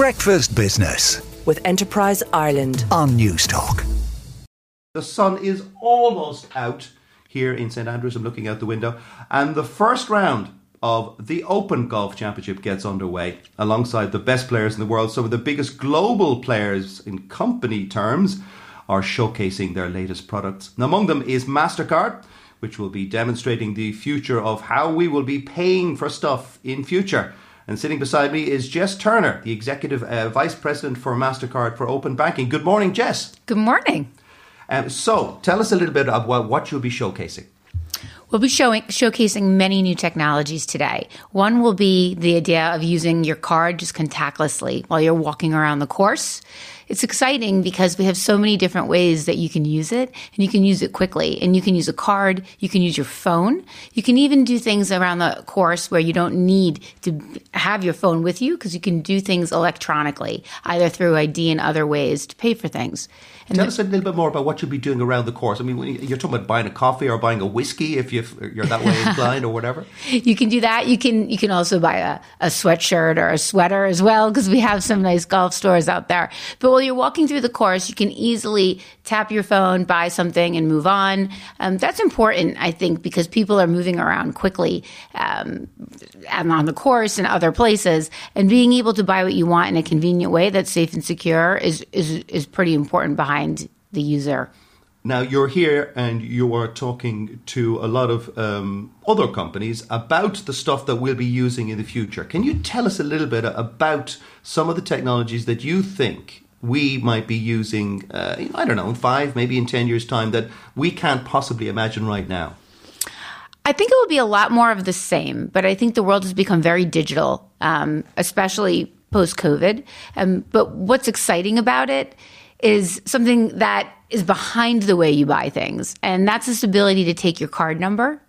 Breakfast Business with Enterprise Ireland. on Newstalk. The sun is almost out here in St Andrews. I'm looking out the window, and the first round of the Open Golf Championship gets underway alongside the best players in the world. Some of the biggest global players in company terms are showcasing their latest products. And among them is MasterCard, which will be demonstrating the future of how we will be paying for stuff in future. And sitting beside me is Jess Turner, the Executive uh, Vice President for MasterCard for Open Banking. Good morning, Jess. Good morning. Um, so, tell us a little bit about what you'll be showcasing. We'll be showing showcasing many new technologies today. One will be the idea of using your card just contactlessly while you're walking around the course. It's exciting because we have so many different ways that you can use it and you can use it quickly and you can use a card, you can use your phone. You can even do things around the course where you don't need to have your phone with you because you can do things electronically, either through ID and other ways to pay for things. And Tell the- us a little bit more about what you'll be doing around the course. I mean, when you- you're talking about buying a coffee or buying a whiskey if you've, you're that way inclined or whatever. You can do that. You can you can also buy a, a sweatshirt or a sweater as well because we have some nice golf stores out there. But while you're walking through the course, you can easily tap your phone, buy something, and move on. Um, that's important, I think, because people are moving around quickly um, and on the course and other places, and being able to buy what you want in a convenient way that's safe and secure is is is pretty important behind the user. Now, you're here and you are talking to a lot of um, other companies about the stuff that we'll be using in the future. Can you tell us a little bit about some of the technologies that you think we might be using, uh, I don't know, in five, maybe in 10 years' time that we can't possibly imagine right now? I think it will be a lot more of the same, but I think the world has become very digital, um, especially post COVID. Um, but what's exciting about it is something that is behind the way you buy things, and that's this ability to take your card number.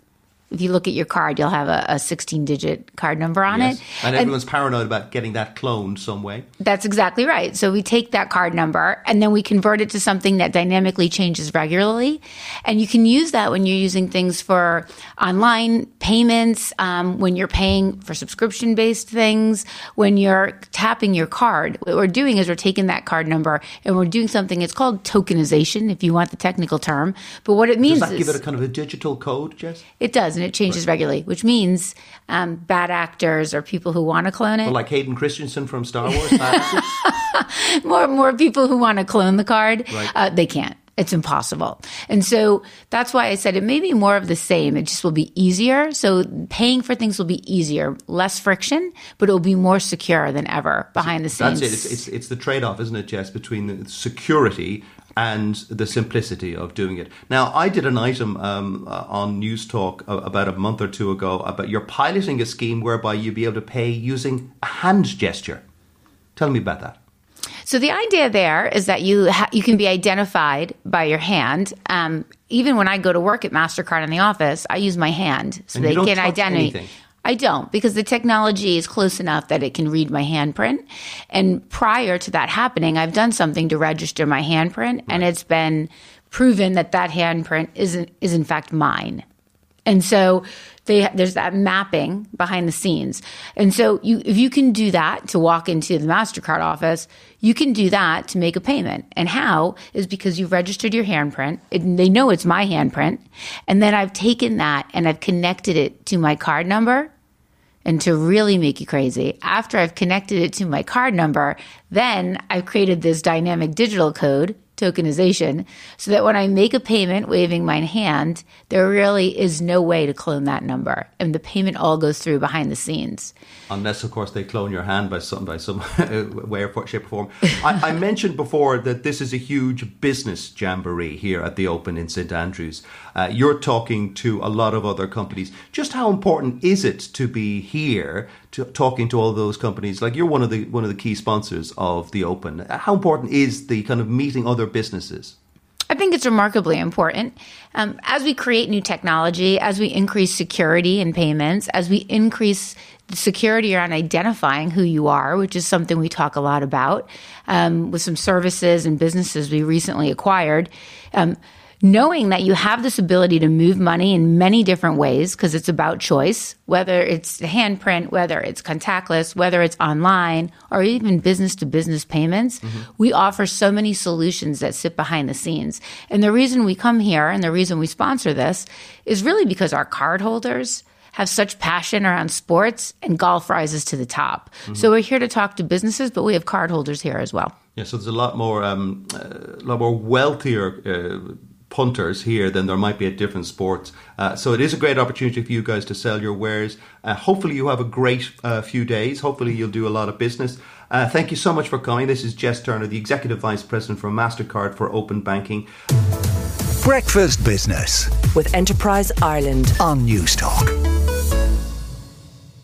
If you look at your card, you'll have a, a 16 digit card number on Yes. it. And everyone's paranoid about getting that cloned some way. That's exactly right. So we take that card number and then we convert it to something that dynamically changes regularly. And you can use that when you're using things for online payments, um, when you're paying for subscription based things, when you're tapping your card. What we're doing is we're taking that card number and we're doing something, it's called tokenization, if you want the technical term. But what it means is Does that is give it a kind of a digital code, Jess? it does, and it changes regularly, which means um, bad actors or people who want to clone it. Well, like Hayden Christensen from Star Wars? more more people who want to clone the card, Right. uh, they can't. It's impossible. And so that's why I said it may be more of the same. It just will be easier. So paying for things will be easier, less friction, but it will be more secure than ever behind the scenes. That's it. It's, it's, it's the trade off, isn't it, Jess, between the security and the simplicity of doing it. Now, I did an item um, uh, on Newstalk uh, about a month or two ago about you're piloting a scheme whereby you'd be able to pay using a hand gesture. Tell me about that. So the idea there is that you ha- you can be identified by your hand. Um, even when I go to work at Mastercard in the office, I use my hand so And they can identify. I don't because the technology is close enough that it can read my handprint. And prior to that happening, I've done something to register my handprint, and it's been proven that that handprint isn't is in fact mine. And so they, there's that mapping behind the scenes. And so you, if you can do that to walk into the MasterCard office, you can do that to make a payment. And how is because you've registered your handprint. and they know it's my handprint. And then I've taken that and I've connected it to my card number. And to really make you crazy, after I've connected it to my card number, then I've created this dynamic digital code tokenization so that when I make a payment waving my hand, there really is no way to clone that number. And the payment all goes through behind the scenes. Unless, of course, they clone your hand by some by some way or shape or form. I, I mentioned before that this is a huge business jamboree here at the Open in St Andrews. Uh, you're talking to a lot of other companies. Just how important is it to be here, to, talking to all those companies? Like you're one of the one of the key sponsors of the Open. How important is the kind of meeting other businesses? I think it's remarkably important. Um, as we create new technology, as we increase security in payments, as we increase the security around identifying who you are, which is something we talk a lot about um, with some services and businesses we recently acquired. Um, knowing that you have this ability to move money in many different ways because it's about choice, whether it's the handprint, whether it's contactless, whether it's online, or even business to business payments, mm-hmm. we offer so many solutions that sit behind the scenes. And the reason we come here and the reason we sponsor this is really because our cardholders have such passion around sports and golf rises to the top. Mm-hmm. So we're here to talk to businesses, but we have cardholders here as well. Yeah, so there's a lot more, um, uh, a lot more wealthier uh, punters here than there might be at different sports. Uh, so it is a great opportunity for you guys to sell your wares. Uh, hopefully, you have a great uh, few days. Hopefully, you'll do a lot of business. Uh, thank you so much for coming. This is Jess Turner, the Executive Vice President for MasterCard for Open Banking. Breakfast Business with Enterprise Ireland on Newstalk.